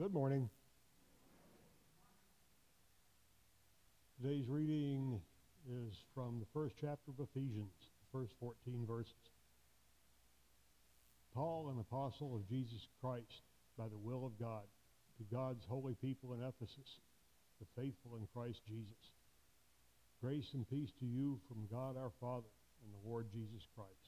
Good morning. Today's reading is from the first chapter of Ephesians, the first 14 verses. Paul, an apostle of Jesus Christ, by the will of God, to God's holy people in Ephesus, the faithful in Christ Jesus. Grace and peace to you from God our Father and the Lord Jesus Christ.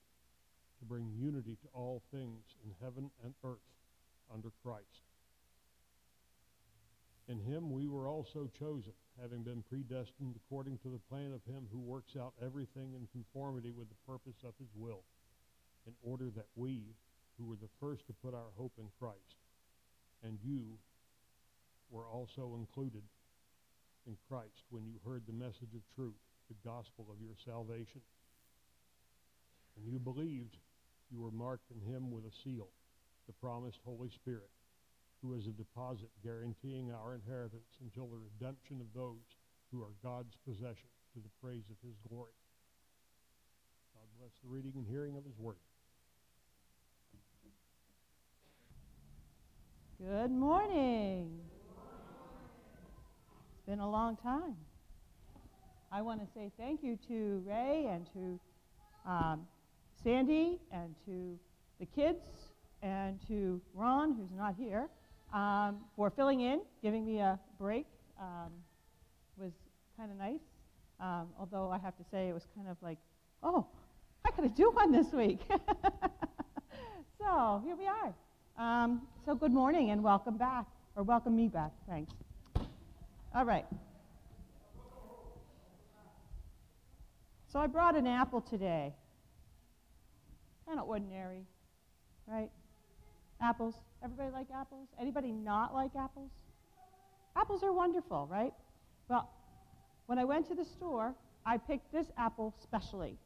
to bring unity to all things in heaven and earth under Christ. In him we were also chosen, having been predestined according to the plan of him who works out everything in conformity with the purpose of his will in order that we, who were the first to put our hope in Christ, and you were also included in Christ when you heard the message of truth, the gospel of your salvation. And you believed, you were marked in him with a seal, the promised Holy Spirit, who is a deposit guaranteeing our inheritance until the redemption of those who are God's possession to the praise of his glory. God bless the reading and hearing of his word. Good morning. It's been a long time. I want to say thank you to Ray and to um, Sandy and to the kids and to Ron, who's not here, um, for filling in, giving me a break. Um, was kind of nice. Um, although I have to say it was kind of like, oh, I got to do one this week. so here we are. Um, so good morning and welcome back, or welcome me back. Thanks. All right. So I brought an apple today. Kind of ordinary, right? Apples. Everybody like apples? Anybody not like apples? Apples are wonderful, right? Well, when I went to the store, I picked this apple specially.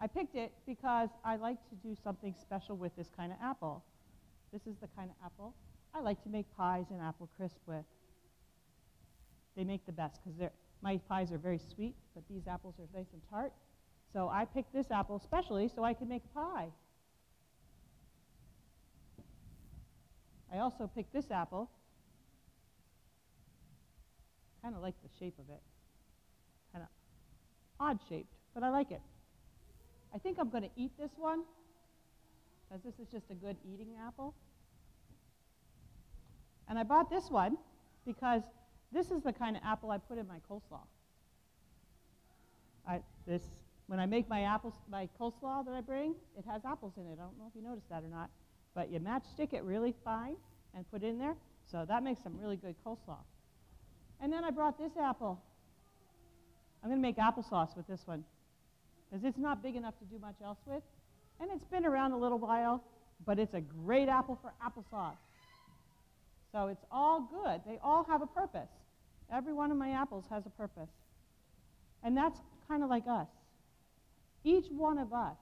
I picked it because I like to do something special with this kind of apple. This is the kind of apple I like to make pies and apple crisp with. They make the best because my pies are very sweet, but these apples are nice and tart. So I picked this apple specially so I could make a pie. I also picked this apple. Kind of like the shape of it. Kind of odd shaped, but I like it. I think I'm going to eat this one because this is just a good eating apple. And I bought this one because this is the kind of apple I put in my coleslaw. I, this, when I make my apples, my coleslaw that I bring, it has apples in it. I don't know if you noticed that or not, but you matchstick it really fine and put it in there, so that makes some really good coleslaw. And then I brought this apple. I'm going to make applesauce with this one because it's not big enough to do much else with. And it's been around a little while, but it's a great apple for applesauce. So it's all good. They all have a purpose. Every one of my apples has a purpose. And that's kind of like us. Each one of us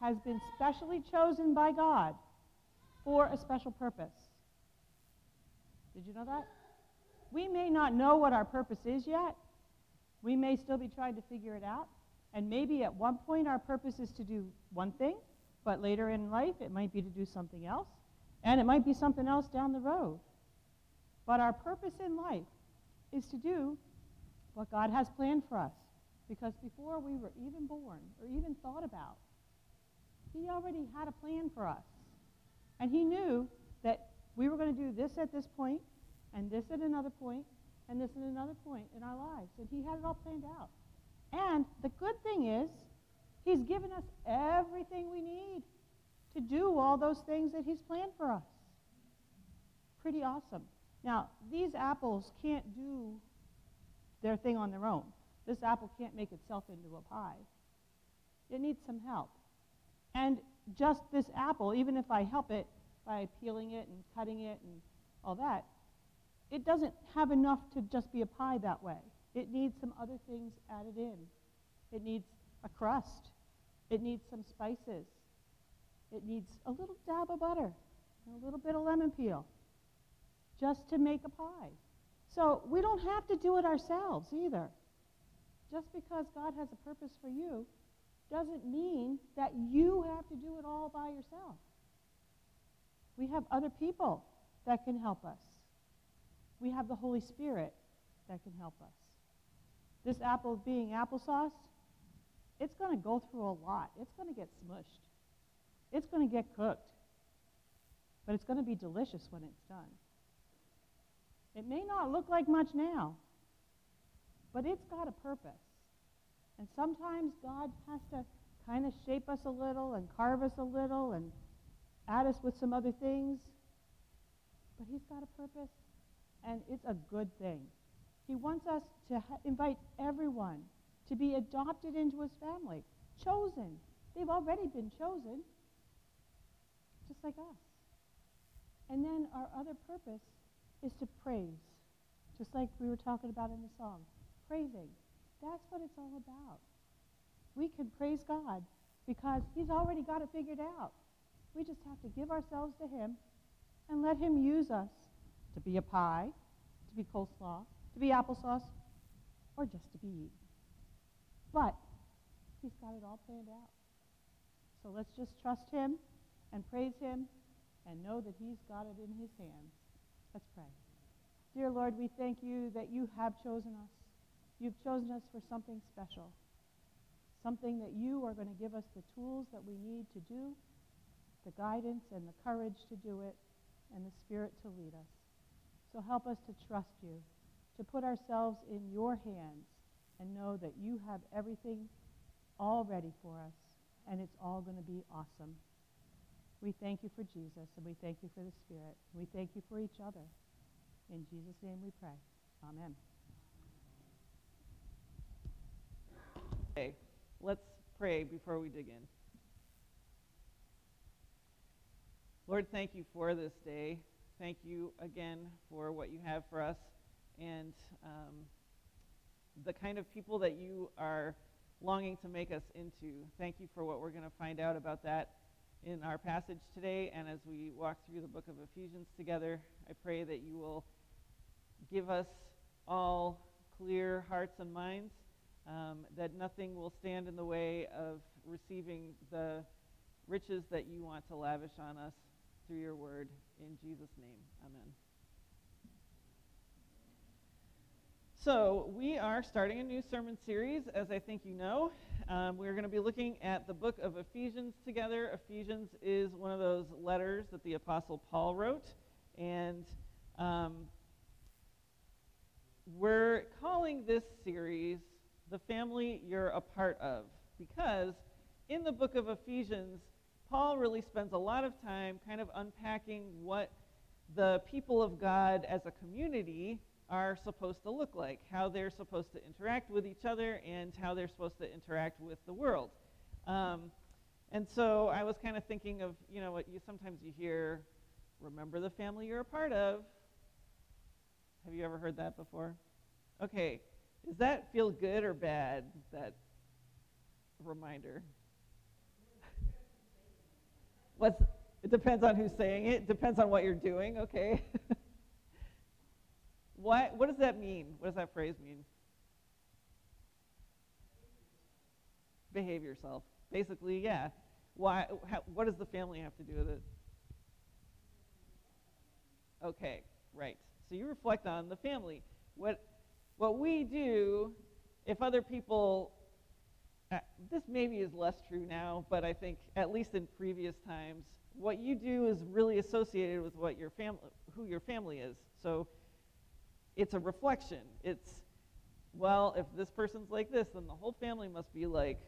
has been specially chosen by God for a special purpose. Did you know that? We may not know what our purpose is yet. We may still be trying to figure it out. And maybe at one point our purpose is to do one thing, but later in life it might be to do something else, and it might be something else down the road. But our purpose in life is to do what God has planned for us. Because before we were even born or even thought about, He already had a plan for us. And He knew that we were going to do this at this point, and this at another point, and this at another point in our lives. And He had it all planned out. And the good thing is, He's given us everything we need to do all those things that He's planned for us. Pretty awesome. Now, these apples can't do their thing on their own. This apple can't make itself into a pie. It needs some help. And just this apple, even if I help it by peeling it and cutting it and all that, it doesn't have enough to just be a pie that way. It needs some other things added in. It needs a crust. It needs some spices. It needs a little dab of butter, and a little bit of lemon peel, just to make a pie. So we don't have to do it ourselves either. Just because God has a purpose for you doesn't mean that you have to do it all by yourself. We have other people that can help us. We have the Holy Spirit that can help us. This apple being applesauce, it's going to go through a lot. It's going to get smushed. It's going to get cooked. But it's going to be delicious when it's done. It may not look like much now, but it's got a purpose. And sometimes God has to kind of shape us a little and carve us a little and add us with some other things. But He's got a purpose, and it's a good thing. He wants us to ha- invite everyone to be adopted into His family, chosen. They've already been chosen, just like us. And then our other purpose is to praise, just like we were talking about in the song. That's what it's all about. We can praise God because He's already got it figured out. We just have to give ourselves to Him and let Him use us to be a pie, to be coleslaw, to be applesauce, or just to be eaten. But He's got it all planned out. So let's just trust Him and praise Him and know that He's got it in His hands. Let's pray. Dear Lord, we thank you that you have chosen us. You've chosen us for something special, something that you are going to give us the tools that we need to do, the guidance and the courage to do it, and the spirit to lead us. So help us to trust you, to put ourselves in your hands and know that you have everything all ready for us, and it's all going to be awesome. We thank you for Jesus, and we thank you for the Spirit. We thank you for each other. In Jesus' name we pray. Amen. Okay, let's pray before we dig in. Lord, thank you for this day. Thank you again for what you have for us and um, the kind of people that you are longing to make us into. Thank you for what we're going to find out about that in our passage today and as we walk through the book of Ephesians together. I pray that you will give us all clear hearts and minds um, that nothing will stand in the way of receiving the riches that you want to lavish on us through your word. In Jesus' name, amen. So, we are starting a new sermon series, as I think you know. Um, we're going to be looking at the book of Ephesians together. Ephesians is one of those letters that the Apostle Paul wrote. And um, we're calling this series the family you're a part of. Because in the book of Ephesians, Paul really spends a lot of time kind of unpacking what the people of God as a community are supposed to look like, how they're supposed to interact with each other, and how they're supposed to interact with the world. Um, and so I was kind of thinking of, you know, what you sometimes you hear, remember the family you're a part of. Have you ever heard that before? Okay, does that feel good or bad, that reminder? What's, it depends on who's saying it. It depends on what you're doing, okay? what, what does that mean? What does that phrase mean? Behave yourself. Basically, yeah. Why, how, what does the family have to do with it? Okay, right. So you reflect on the family. What, what we do, if other people, uh, this maybe is less true now, but I think at least in previous times, what you do is really associated with what your family, who your family is. So it's a reflection. It's, well, if this person's like this, then the whole family must be like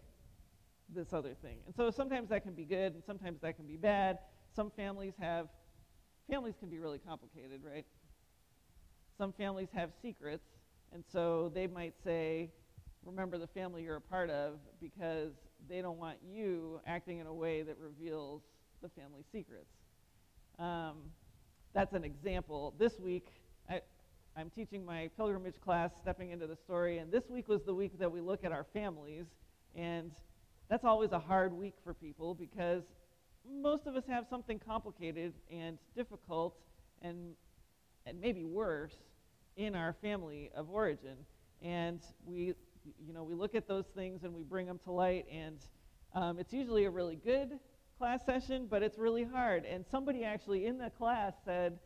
this other thing. And so sometimes that can be good and sometimes that can be bad. Some families have, families can be really complicated, right? Some families have secrets, and so they might say, remember the family you're a part of because they don't want you acting in a way that reveals the family secrets. Um, that's an example. This week, I, I'm teaching my pilgrimage class, stepping into the story, and this week was the week that we look at our families, and that's always a hard week for people because most of us have something complicated and difficult and, and maybe worse in our family of origin. And we, you know, we look at those things and we bring them to light, and um, it's usually a really good class session, but it's really hard. And somebody actually in the class said,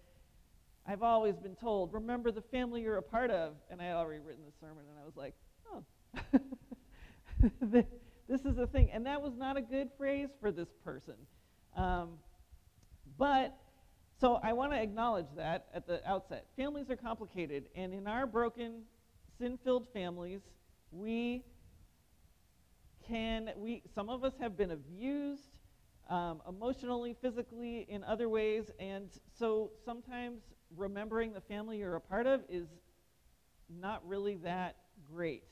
I've always been told, remember the family you're a part of. And I had already written the sermon, and I was like, oh. this is a thing. And that was not a good phrase for this person. Um, but, so I want to acknowledge that at the outset. Families are complicated, and in our broken, sin filled families, we can, we, some of us have been abused um, emotionally, physically, in other ways, and so sometimes remembering the family you're a part of is not really that great.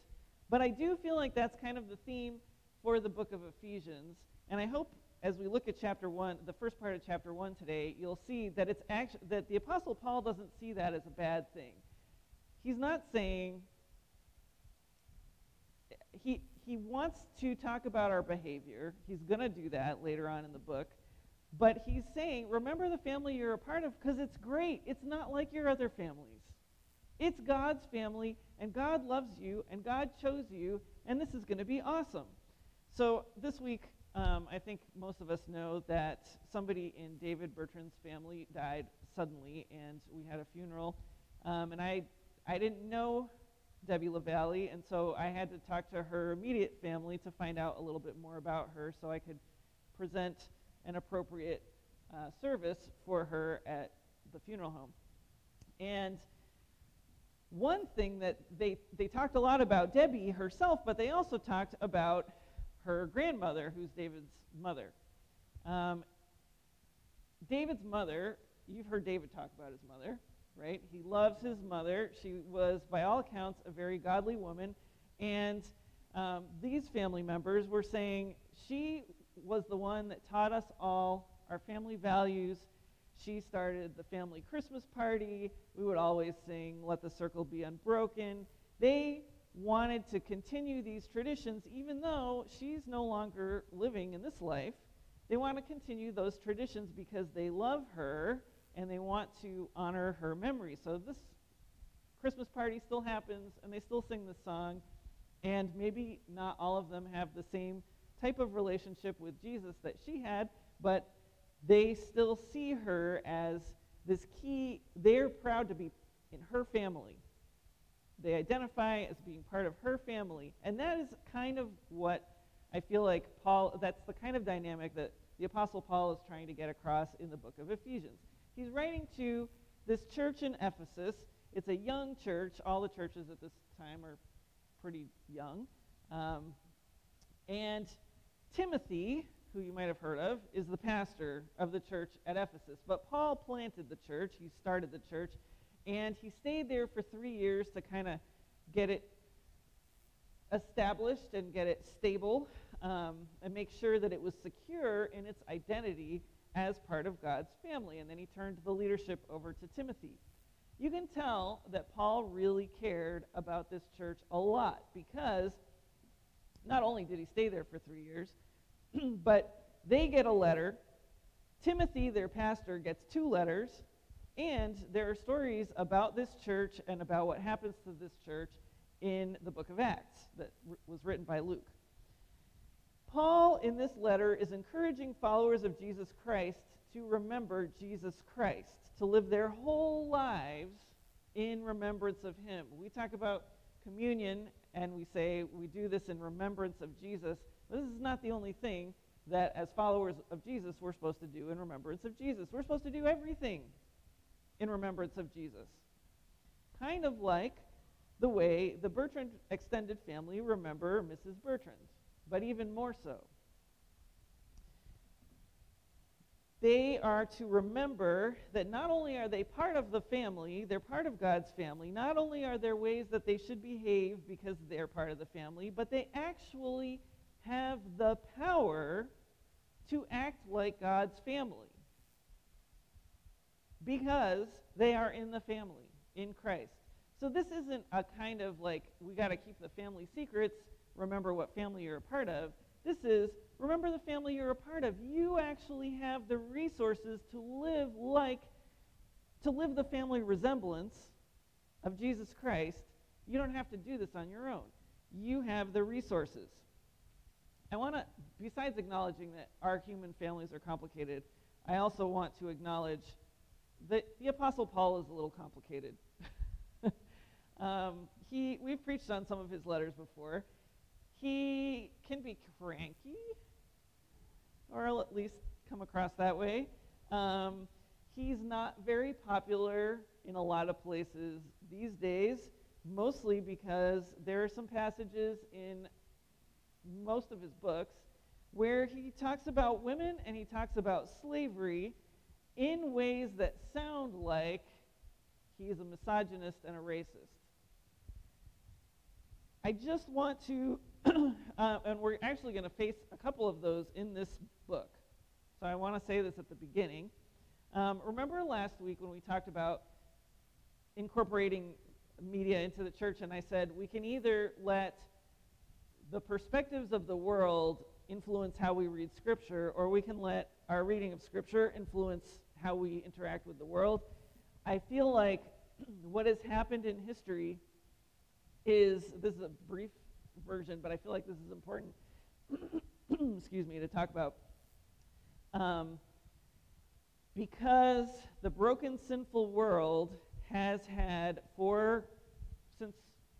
But I do feel like that's kind of the theme for the book of Ephesians. And I hope as we look at chapter 1, the first part of chapter 1 today, you'll see that it's actually that the apostle Paul doesn't see that as a bad thing. He's not saying he he wants to talk about our behavior. He's going to do that later on in the book. But he's saying, remember the family you're a part of because it's great. It's not like your other families. It's God's family, and God loves you, and God chose you, and this is going to be awesome. So this week, um, I think most of us know that somebody in David Bertrand's family died suddenly, and we had a funeral. Um, and I, I didn't know Debbie LaValle, and so I had to talk to her immediate family to find out a little bit more about her so I could present an appropriate uh, service for her at the funeral home. And one thing that they, they talked a lot about Debbie herself, but they also talked about her grandmother, who's David's mother. Um, David's mother, you've heard David talk about his mother, right? He loves his mother. She was, by all accounts, a very godly woman. And um, these family members were saying she was the one that taught us all our family values. She started the family Christmas party. We would always sing, Let the Circle Be Unbroken. They wanted to continue these traditions, even though she's no longer living in this life. They want to continue those traditions because they love her and they want to honor her memory. So this Christmas party still happens, and they still sing this song, and maybe not all of them have the same type of relationship with Jesus that she had, but they still see her as this key. They're proud to be in her family. They identify as being part of her family. And that is kind of what I feel like Paul, that's the kind of dynamic that the Apostle Paul is trying to get across in the book of Ephesians. He's writing to this church in Ephesus. It's a young church. All the churches at this time are pretty young. Um, and Timothy, who you might have heard of, is the pastor of the church at Ephesus. But Paul planted the church, he started the church, and he stayed there for three years to kind of get it established and get it stable um, and make sure that it was secure in its identity as part of God's family. And then he turned the leadership over to Timothy. You can tell that Paul really cared about this church a lot because not only did he stay there for three years, but they get a letter. Timothy, their pastor, gets two letters, and there are stories about this church and about what happens to this church in the book of Acts that r- was written by Luke. Paul, in this letter, is encouraging followers of Jesus Christ to remember Jesus Christ, to live their whole lives in remembrance of him. We talk about communion and we say we do this in remembrance of Jesus. This is not the only thing that, as followers of Jesus, we're supposed to do in remembrance of Jesus. We're supposed to do everything in remembrance of Jesus. kind of like the way the Bertrand extended family remember Mrs. Bertrand, but even more so. They are to remember that not only are they part of the family, they're part of God's family, not only are there ways that they should behave because they're part of the family, but they actually have the power to act like God's family because they are in the family in Christ. So this isn't a kind of like we got to keep the family secrets, remember what family you're a part of. This is remember the family you're a part of. You actually have the resources to live like to live the family resemblance of Jesus Christ. You don't have to do this on your own. You have the resources. I want to besides acknowledging that our human families are complicated, I also want to acknowledge that the Apostle Paul is a little complicated. um, he, we've preached on some of his letters before. He can be cranky, or at least come across that way. Um, he's not very popular in a lot of places these days, mostly because there are some passages in most of his books where he talks about women and he talks about slavery in ways that sound like he is a misogynist and a racist. I just want to, uh, and we're actually going to face a couple of those in this book. So I want to say this at the beginning. Um, remember last week when we talked about incorporating media into the church, and I said we can either let the perspectives of the world influence how we read Scripture, or we can let our reading of Scripture influence how we interact with the world. I feel like what has happened in history is this is a brief version, but I feel like this is important. excuse me, to talk about. Um, because the broken, sinful world has had, for since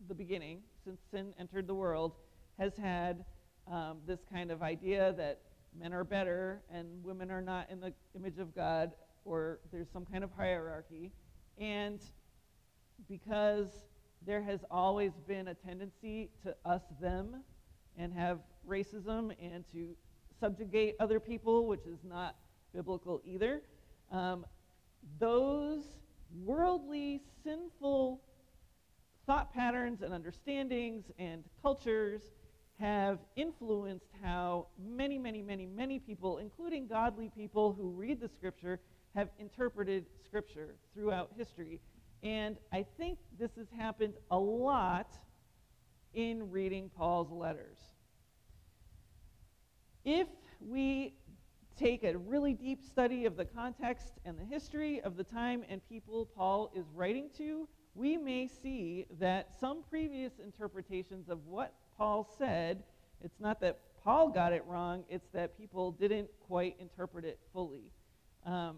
the beginning, since sin entered the world, has had um, this kind of idea that men are better and women are not in the image of God, or there's some kind of hierarchy. And because there has always been a tendency to us them and have racism and to subjugate other people, which is not biblical either. Um, those worldly, sinful thought patterns and understandings and cultures have influenced how many, many, many, many people, including godly people who read the scripture, have interpreted scripture throughout history. And I think this has happened a lot in reading Paul's letters. If we take a really deep study of the context and the history of the time and people Paul is writing to, we may see that some previous interpretations of what Paul said, it's not that Paul got it wrong, it's that people didn't quite interpret it fully. Um,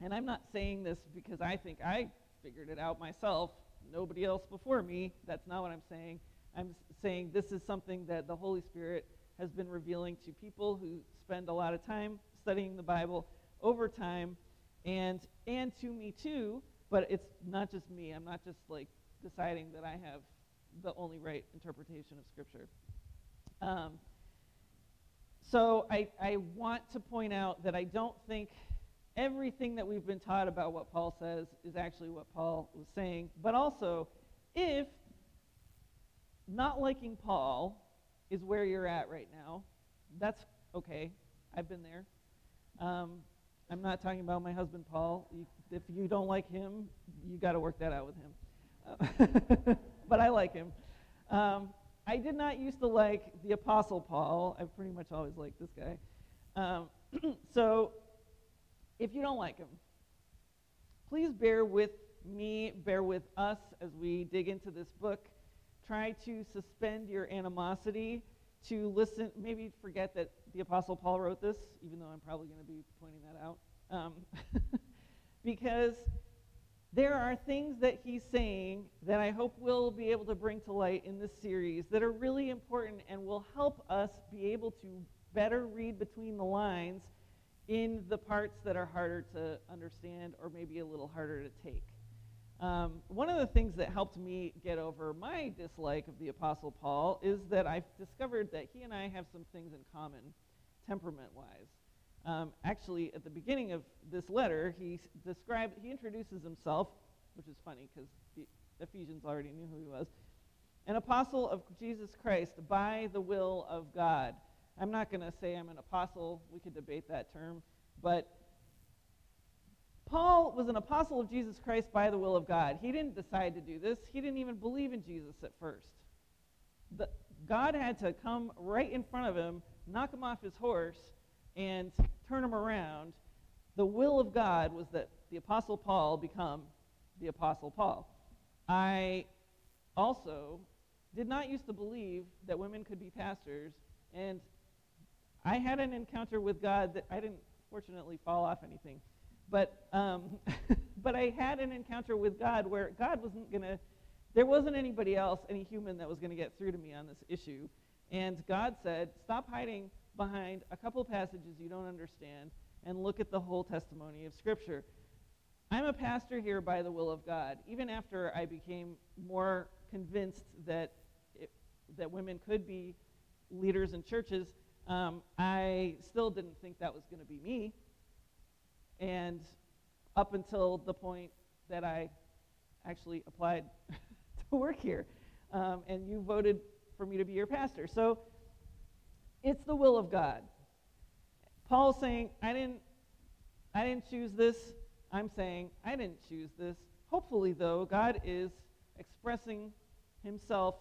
and I'm not saying this because I think I figured it out myself, nobody else before me. That's not what I'm saying. I'm saying this is something that the Holy Spirit has been revealing to people who spend a lot of time studying the Bible over time and and to me too, but it's not just me. I'm not just like deciding that I have the only right interpretation of Scripture. Um, so I, I want to point out that I don't think everything that we've been taught about what Paul says is actually what Paul was saying. But also, if not liking Paul is where you're at right now, that's okay. I've been there. Um, I'm not talking about my husband, Paul. If you don't like him, you got to work that out with him. But I like him. Um, I did not used to like the Apostle Paul. I've pretty much always liked this guy. Um, so if you don't like him, please bear with me, bear with us as we dig into this book. Try to suspend your animosity to listen, maybe forget that the Apostle Paul wrote this, even though I'm probably going to be pointing that out. Um, because there are things that he's saying that I hope we'll be able to bring to light in this series that are really important and will help us be able to better read between the lines in the parts that are harder to understand or maybe a little harder to take. Um, one of the things that helped me get over my dislike of the Apostle Paul is that I've discovered that he and I have some things in common, temperament wise. Um, actually, at the beginning of this letter, he described, he introduces himself, which is funny because the Ephesians already knew who he was, an apostle of Jesus Christ by the will of God. I'm not going to say I'm an apostle. We could debate that term. But Paul was an apostle of Jesus Christ by the will of God. He didn't decide to do this, he didn't even believe in Jesus at first. The, God had to come right in front of him, knock him off his horse, and turn him around. The will of God was that the apostle Paul become the apostle Paul. I also did not used to believe that women could be pastors, and I had an encounter with God that I didn't fortunately fall off anything. But, um, but I had an encounter with God where God wasn't to, there wasn't anybody else, any human that was going to get through to me on this issue. And God said, stop hiding behind a couple passages you don't understand and look at the whole testimony of Scripture. I'm a pastor here by the will of God. Even after I became more convinced that, it, that women could be leaders in churches, um, I still didn't think that was going to be me. And up until the point that I actually applied to work here, um, and you voted for me to be your pastor. So it's the will of God. Paul's saying, I didn't, I didn't choose this. I'm saying, I didn't choose this. Hopefully, though, God is expressing himself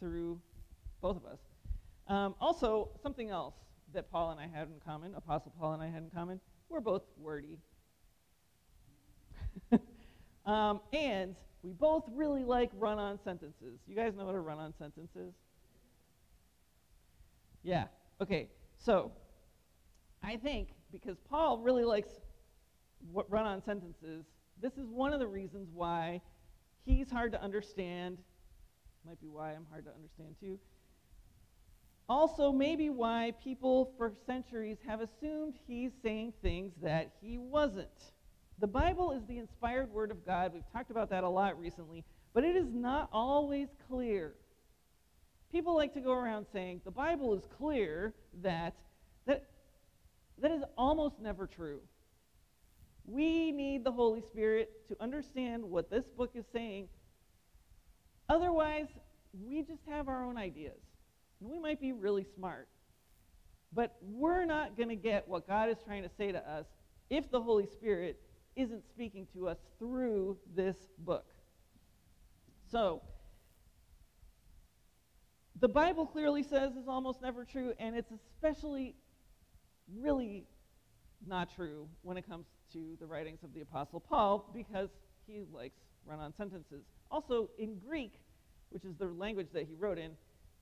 through both of us. Um, also, something else that Paul and I had in common, Apostle Paul and I had in common, we're both wordy. um, and we both really like run on sentences. You guys know what a run on sentence is? Yeah. Okay. So, I think because Paul really likes run on sentences, this is one of the reasons why he's hard to understand. Might be why I'm hard to understand too. Also, maybe why people for centuries have assumed he's saying things that he wasn't. The Bible is the inspired word of God. We've talked about that a lot recently, but it is not always clear. People like to go around saying the Bible is clear that that that is almost never true. We need the Holy Spirit to understand what this book is saying. Otherwise, we just have our own ideas. And we might be really smart. But we're not going to get what God is trying to say to us if the Holy Spirit isn't speaking to us through this book. So, the Bible clearly says is almost never true, and it's especially really not true when it comes to the writings of the Apostle Paul because he likes run on sentences. Also, in Greek, which is the language that he wrote in,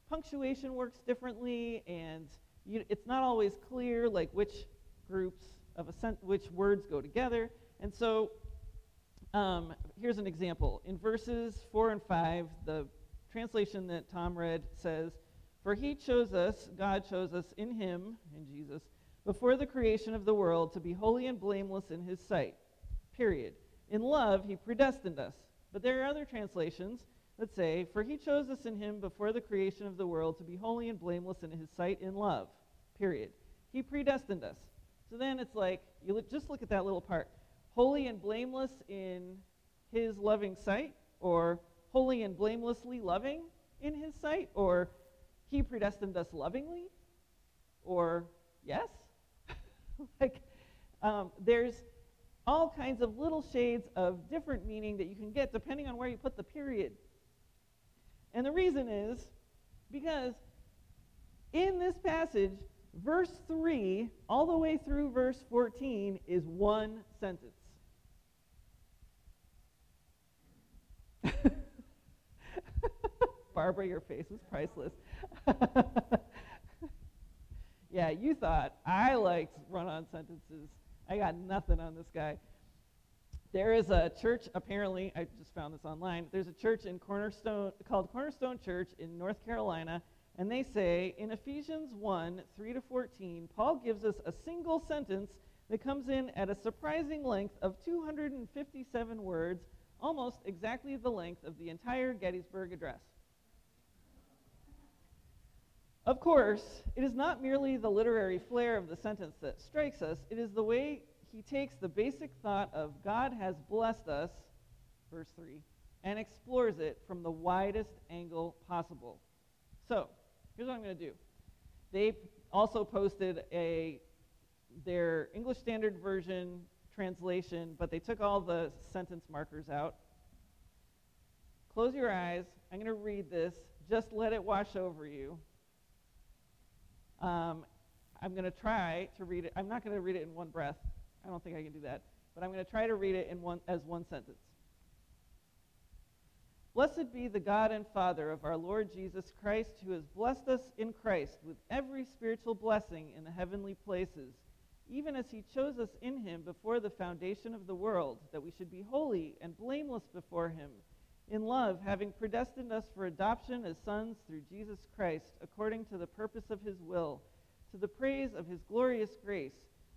punctuation works differently, and you, it's not always clear like which groups of a sent- which words go together. And so um, here's an example. In verses 4 and 5, the translation that Tom read says, For he chose us, God chose us in him, in Jesus, before the creation of the world to be holy and blameless in his sight. Period. In love, he predestined us. But there are other translations Let's say, For he chose us in him before the creation of the world to be holy and blameless in his sight in love. Period. He predestined us. So then it's like, you look, just look at that little part. Holy and blameless in his loving sight, or holy and blamelessly loving in his sight, or he predestined us lovingly, or yes? like, um, there's all kinds of little shades of different meaning that you can get depending on where you put the period. And the reason is because in this passage, verse 3 all the way through verse 14 is one sentence. Barbara, your face was priceless. yeah, you thought I liked run on sentences. I got nothing on this guy. There is a church, apparently, I just found this online. There's a church in Cornerstone called Cornerstone Church in North Carolina, and they say in Ephesians 1 3 to 14, Paul gives us a single sentence that comes in at a surprising length of 257 words, almost exactly the length of the entire Gettysburg Address. Of course, it is not merely the literary flair of the sentence that strikes us, it is the way he takes the basic thought of God has blessed us, verse 3, and explores it from the widest angle possible. So, here's what I'm going to do. They also posted a their English Standard Version translation, but they took all the sentence markers out. Close your eyes. I'm going to read this. Just let it wash over you. Um, I'm going to try to read it. I'm not going to read it in one breath. I don't think I can do that. But I'm going to try to read it in one, as one sentence. Blessed be the God and Father of our Lord Jesus Christ, who has blessed us in Christ with every spiritual blessing in the heavenly places, even as he chose us in him before the foundation of the world, that we should be holy and blameless before him, in love, having predestined us for adoption as sons through Jesus Christ, according to the purpose of his will, to the praise of his glorious grace,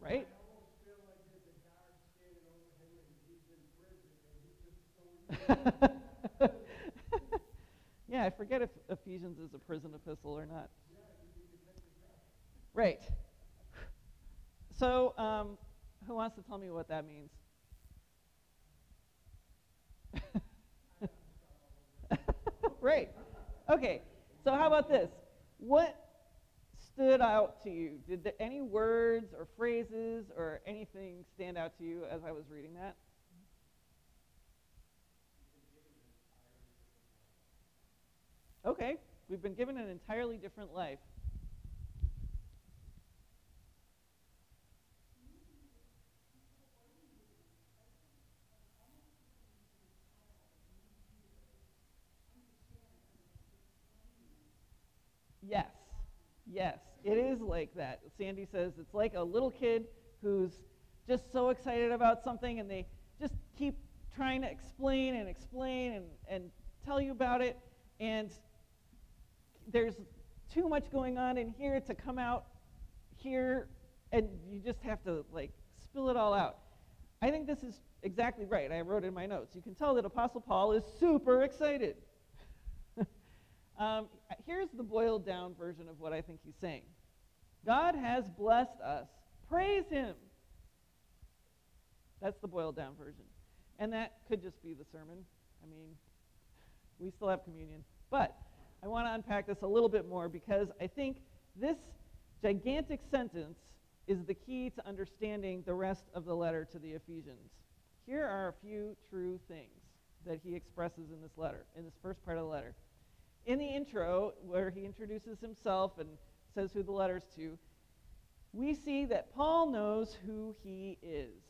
Right? Yeah, I forget if Ephesians is a prison epistle or not. Right. So, um, who wants to tell me what that means? right. Okay. So, how about this? What stood out to you? Did the, any words or phrases or anything stand out to you as I was reading that? Okay, we've been given an entirely different life. Yes, yes, it is like that. Sandy says it's like a little kid who's just so excited about something and they just keep trying to explain and explain and, and tell you about it. And there's too much going on in here to come out here, and you just have to like spill it all out. I think this is exactly right. I wrote in my notes. You can tell that Apostle Paul is super excited. um, here's the boiled down version of what I think he's saying God has blessed us. Praise him. That's the boiled down version. And that could just be the sermon. I mean, we still have communion. But I want to unpack this a little bit more because I think this gigantic sentence is the key to understanding the rest of the letter to the Ephesians. Here are a few true things that he expresses in this letter, in this first part of the letter. In the intro, where he introduces himself and says who the letter's to, we see that Paul knows who he is.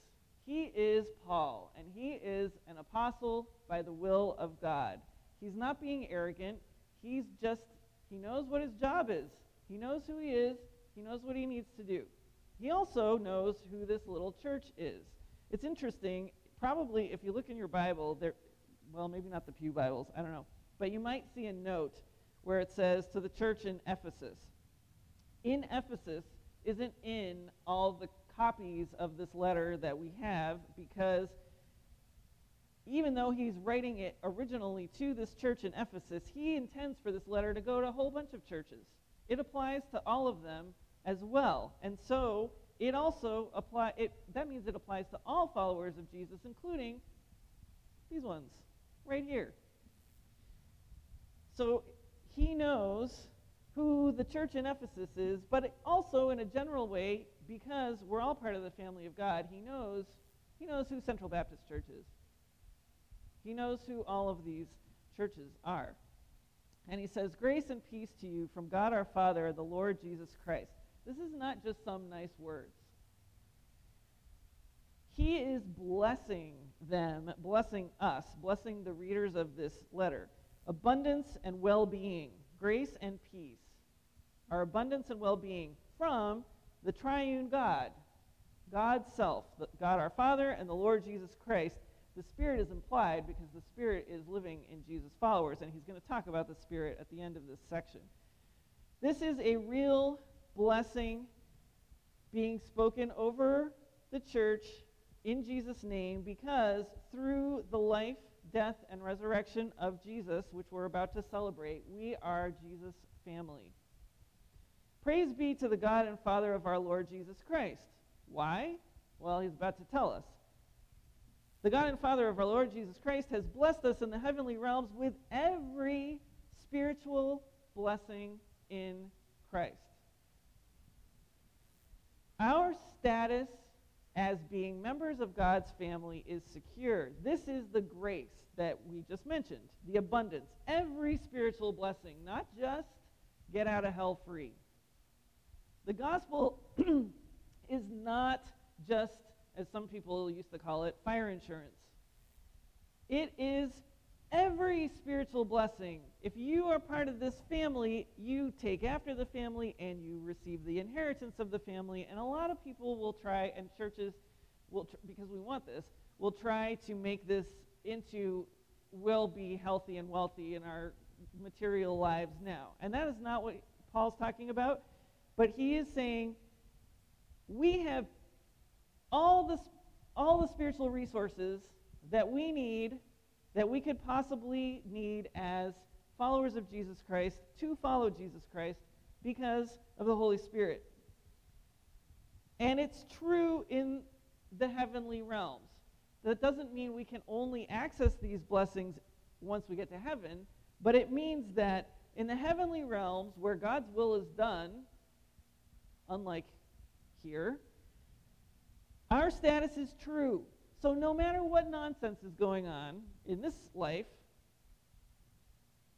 He is Paul, and he is an apostle by the will of God. He's not being arrogant. He's just, he knows what his job is. He knows who he is. He knows what he needs to do. He also knows who this little church is. It's interesting. Probably, if you look in your Bible, there, well, maybe not the Pew Bibles, I don't know, but you might see a note where it says to the church in Ephesus. In Ephesus isn't in all the copies of this letter that we have because even though he's writing it originally to this church in Ephesus, he intends for this letter to go to a whole bunch of churches. It applies to all of them as well. And so it also apply it that means it applies to all followers of Jesus, including these ones right here. So he knows who the church in Ephesus is, but also in a general way, because we're all part of the family of God, he knows, he knows who Central Baptist Church is. He knows who all of these churches are. And he says, Grace and peace to you from God our Father the Lord Jesus Christ. This is not just some nice words. He is blessing them, blessing us, blessing the readers of this letter. Abundance and well being, grace and peace. Our abundance and well being from the triune God, God's self, God our Father and the Lord Jesus Christ. The Spirit is implied because the Spirit is living in Jesus' followers, and he's going to talk about the Spirit at the end of this section. This is a real blessing being spoken over the church in Jesus' name because through the life, death, and resurrection of Jesus, which we're about to celebrate, we are Jesus' family. Praise be to the God and Father of our Lord Jesus Christ. Why? Well, he's about to tell us. The God and Father of our Lord Jesus Christ has blessed us in the heavenly realms with every spiritual blessing in Christ. Our status as being members of God's family is secure. This is the grace that we just mentioned, the abundance, every spiritual blessing, not just get out of hell free. The gospel is not just, as some people used to call it, fire insurance. It is every spiritual blessing. If you are part of this family, you take after the family and you receive the inheritance of the family. And a lot of people will try, and churches will, tr- because we want this, will try to make this into will be healthy and wealthy in our material lives now. And that is not what Paul's talking about. But he is saying we have all the, all the spiritual resources that we need that we could possibly need as followers of Jesus Christ to follow Jesus Christ because of the Holy Spirit. And it's true in the heavenly realms. That doesn't mean we can only access these blessings once we get to heaven, but it means that in the heavenly realms where God's will is done, unlike here, our status is true. So no matter what nonsense is going on in this life,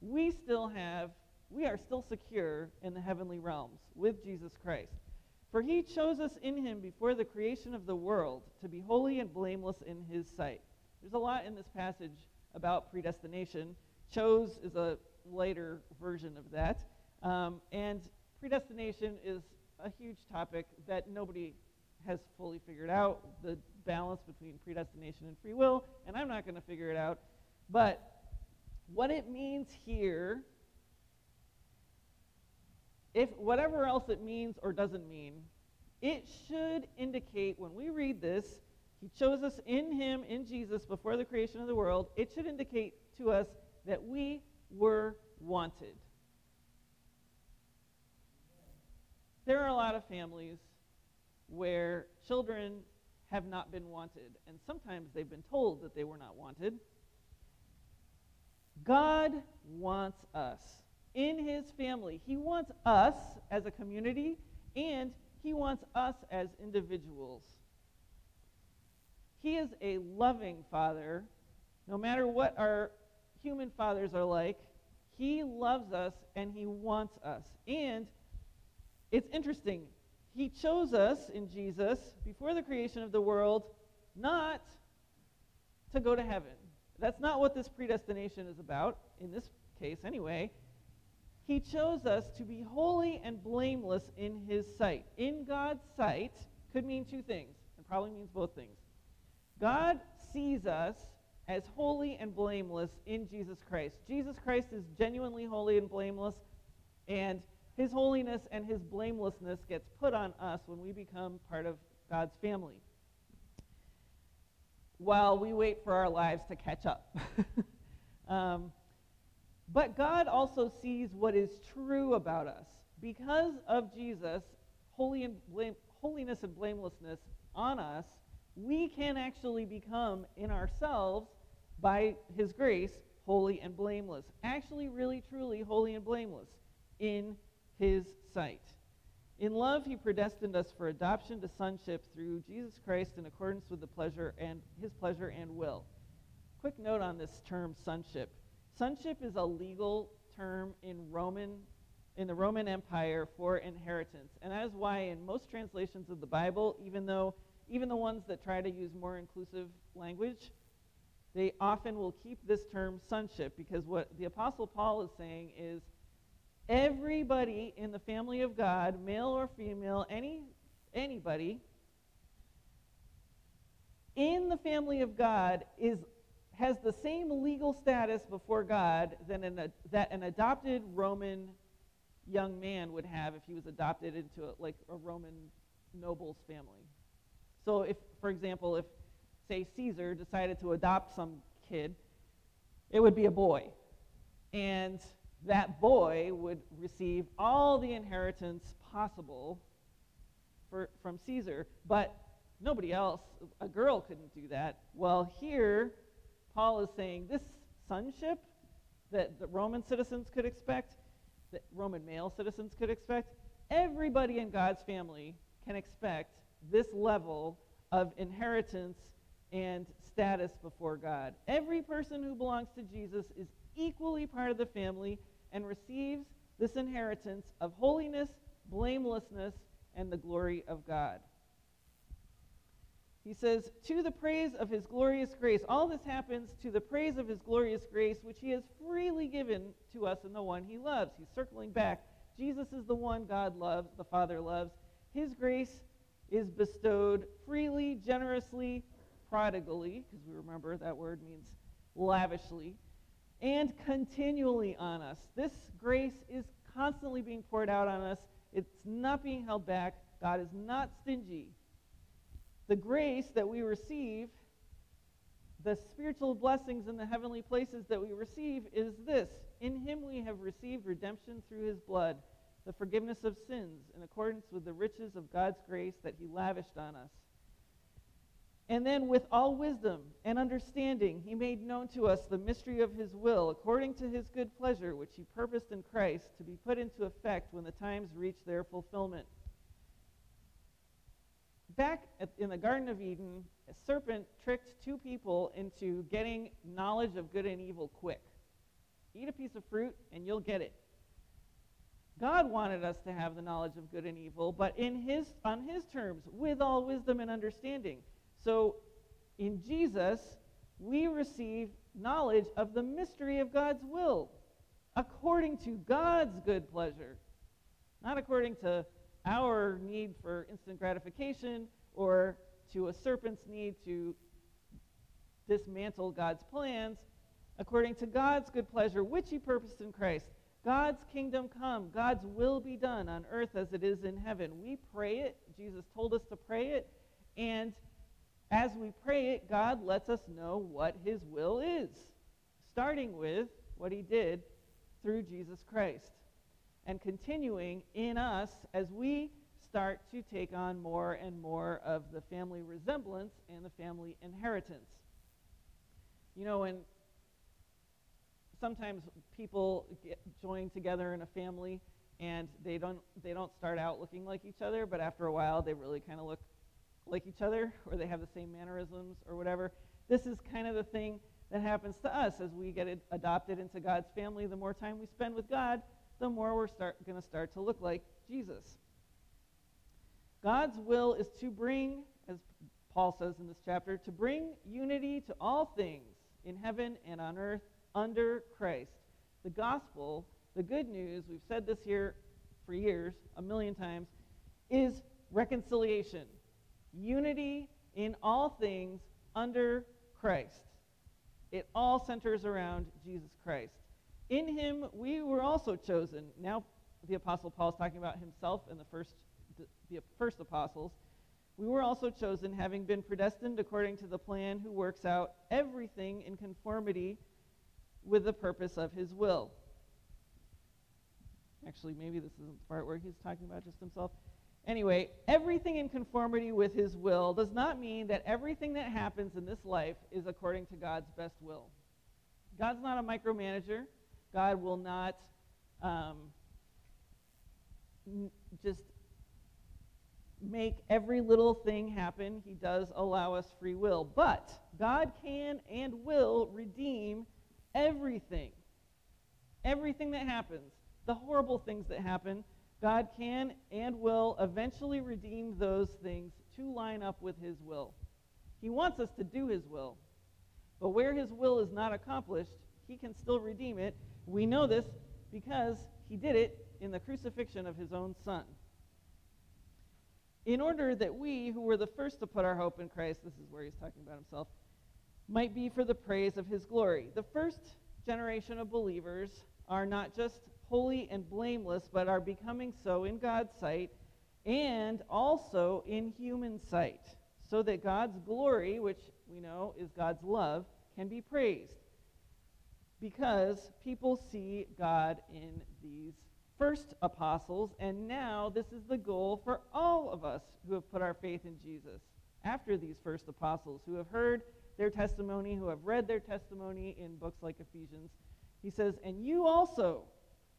we still have, we are still secure in the heavenly realms with Jesus Christ. For he chose us in him before the creation of the world to be holy and blameless in his sight. There's a lot in this passage about predestination. Chose is a later version of that. Um, and predestination is a huge topic that nobody has fully figured out. The balance between predestination and free will, and I'm not going to figure it out. But what it means here, if whatever else it means or doesn't mean, it should indicate when we read this, he chose us in him, in Jesus, before the creation of the world, it should indicate to us that we were wanted. There are a lot of families where children have not been wanted, and sometimes they've been told that they were not wanted. God wants us in his family. He wants us as a community, and he wants us as individuals. He is a loving father. No matter what our human fathers are like, he loves us and he wants us. And it's interesting. He chose us in Jesus before the creation of the world not to go to heaven. That's not what this predestination is about, in this case anyway. He chose us to be holy and blameless in his sight. In God's sight could mean two things, and probably means both things. God sees us as holy and blameless in Jesus Christ. Jesus Christ is genuinely holy and blameless, and his holiness and his blamelessness gets put on us when we become part of God's family. While we wait for our lives to catch up. um, but God also sees what is true about us. Because of Jesus' holy and blame, holiness and blamelessness on us, we can actually become in ourselves, by his grace, holy and blameless. Actually, really, truly holy and blameless in his sight. In love, he predestined us for adoption to sonship through Jesus Christ in accordance with the pleasure and his pleasure and will. Quick note on this term sonship. Sonship is a legal term in Roman in the Roman Empire for inheritance. And that is why in most translations of the Bible, even though even the ones that try to use more inclusive language, they often will keep this term sonship because what the apostle Paul is saying is everybody in the family of God, male or female, any anybody in the family of God is has the same legal status before God than an, that an adopted Roman young man would have if he was adopted into a, like a Roman noble's family. So if, for example, if say Caesar decided to adopt some kid, it would be a boy. And that boy would receive all the inheritance possible for, from Caesar, but nobody else, a girl couldn't do that. Well, here, Paul is saying this sonship that the Roman citizens could expect, that Roman male citizens could expect, everybody in God's family can expect this level of inheritance and status before God. Every person who belongs to Jesus is equally part of the family and receives this inheritance of holiness, blamelessness, and the glory of God. He says, To the praise of his glorious grace. All this happens to the praise of his glorious grace, which he has freely given to us in the one he loves. He's circling back. Jesus is the one God loves, the Father loves. His grace is bestowed freely, generously, prodigally, because we remember that word means lavishly, and continually on us. This grace is constantly being poured out on us. It's not being held back. God is not stingy. The grace that we receive, the spiritual blessings in the heavenly places that we receive, is this In him we have received redemption through his blood, the forgiveness of sins, in accordance with the riches of God's grace that he lavished on us. And then, with all wisdom and understanding, he made known to us the mystery of his will, according to his good pleasure, which he purposed in Christ to be put into effect when the times reach their fulfillment. Back at, in the Garden of Eden, a serpent tricked two people into getting knowledge of good and evil quick. Eat a piece of fruit, and you'll get it. God wanted us to have the knowledge of good and evil, but in his, on his terms, with all wisdom and understanding. So in Jesus, we receive knowledge of the mystery of God's will according to God's good pleasure, not according to our need for instant gratification or to a serpent's need to dismantle God's plans, according to God's good pleasure, which he purposed in Christ. God's kingdom come, God's will be done on earth as it is in heaven. We pray it. Jesus told us to pray it. And as we pray it, God lets us know what his will is, starting with what he did through Jesus Christ and continuing in us as we start to take on more and more of the family resemblance and the family inheritance. You know, and sometimes people get joined together in a family and they don't they don't start out looking like each other, but after a while they really kind of look like each other or they have the same mannerisms or whatever. This is kind of the thing that happens to us as we get adopted into God's family. The more time we spend with God, the more we're going to start to look like Jesus. God's will is to bring, as Paul says in this chapter, to bring unity to all things in heaven and on earth under Christ. The gospel, the good news, we've said this here for years, a million times, is reconciliation unity in all things under Christ. It all centers around Jesus Christ. In him we were also chosen. Now the apostle Paul is talking about himself and the first the, first apostles. We were also chosen having been predestined according to the plan who works out everything in conformity with the purpose of his will. Actually, maybe this isn't the part where he's talking about just himself. Anyway, everything in conformity with his will does not mean that everything that happens in this life is according to God's best will. God's not a micromanager. God will not um, n- just make every little thing happen. He does allow us free will. But God can and will redeem everything. Everything that happens, the horrible things that happen, God can and will eventually redeem those things to line up with His will. He wants us to do His will. But where His will is not accomplished, He can still redeem it. We know this because He did it in the crucifixion of His own Son. In order that we, who were the first to put our hope in Christ, this is where He's talking about Himself, might be for the praise of His glory. The first generation of believers are not just holy and blameless, but are becoming so in God's sight and also in human sight, so that God's glory, which we know is God's love, can be praised. Because people see God in these first apostles, and now this is the goal for all of us who have put our faith in Jesus after these first apostles, who have heard their testimony, who have read their testimony in books like Ephesians. He says, And you also,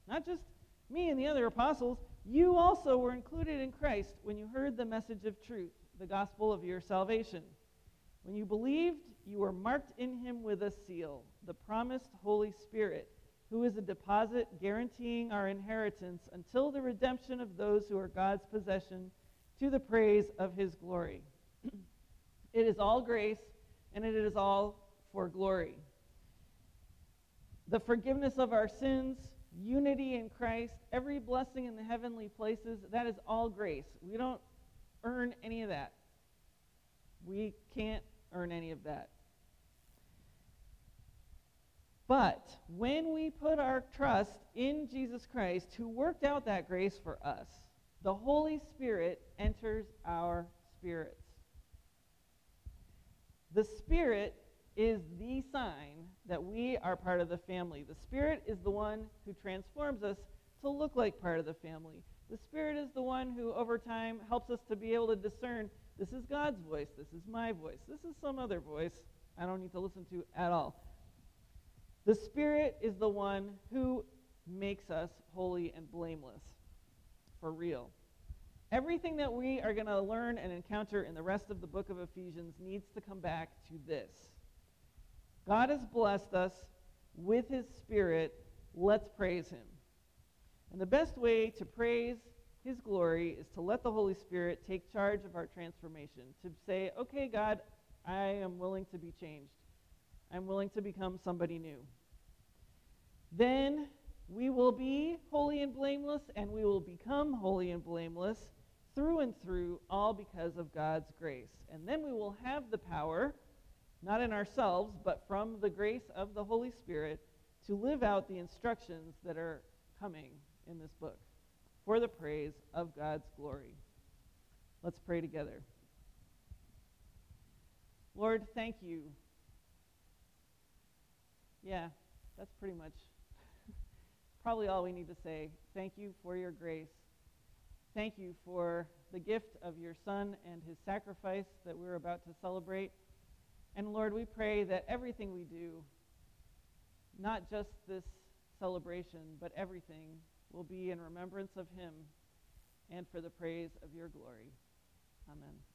not just me and the other apostles, you also were included in Christ when you heard the message of truth, the gospel of your salvation. When you believed, you were marked in him with a seal, the promised Holy Spirit, who is a deposit guaranteeing our inheritance until the redemption of those who are God's possession to the praise of his glory. it is all grace, and it is all for glory. The forgiveness of our sins, unity in Christ, every blessing in the heavenly places, that is all grace. We don't earn any of that. We can't earn any of that. But when we put our trust in Jesus Christ, who worked out that grace for us, the Holy Spirit enters our spirits. The Spirit is the sign that we are part of the family. The Spirit is the one who transforms us to look like part of the family. The Spirit is the one who, over time, helps us to be able to discern this is God's voice, this is my voice, this is some other voice I don't need to listen to at all. The Spirit is the one who makes us holy and blameless for real. Everything that we are going to learn and encounter in the rest of the book of Ephesians needs to come back to this. God has blessed us with his Spirit. Let's praise him. And the best way to praise his glory is to let the Holy Spirit take charge of our transformation, to say, okay, God, I am willing to be changed. I'm willing to become somebody new. Then we will be holy and blameless, and we will become holy and blameless through and through, all because of God's grace. And then we will have the power, not in ourselves, but from the grace of the Holy Spirit, to live out the instructions that are coming in this book for the praise of God's glory. Let's pray together. Lord, thank you. Yeah, that's pretty much probably all we need to say. Thank you for your grace. Thank you for the gift of your Son and his sacrifice that we're about to celebrate. And Lord, we pray that everything we do, not just this celebration, but everything, will be in remembrance of him and for the praise of your glory. Amen.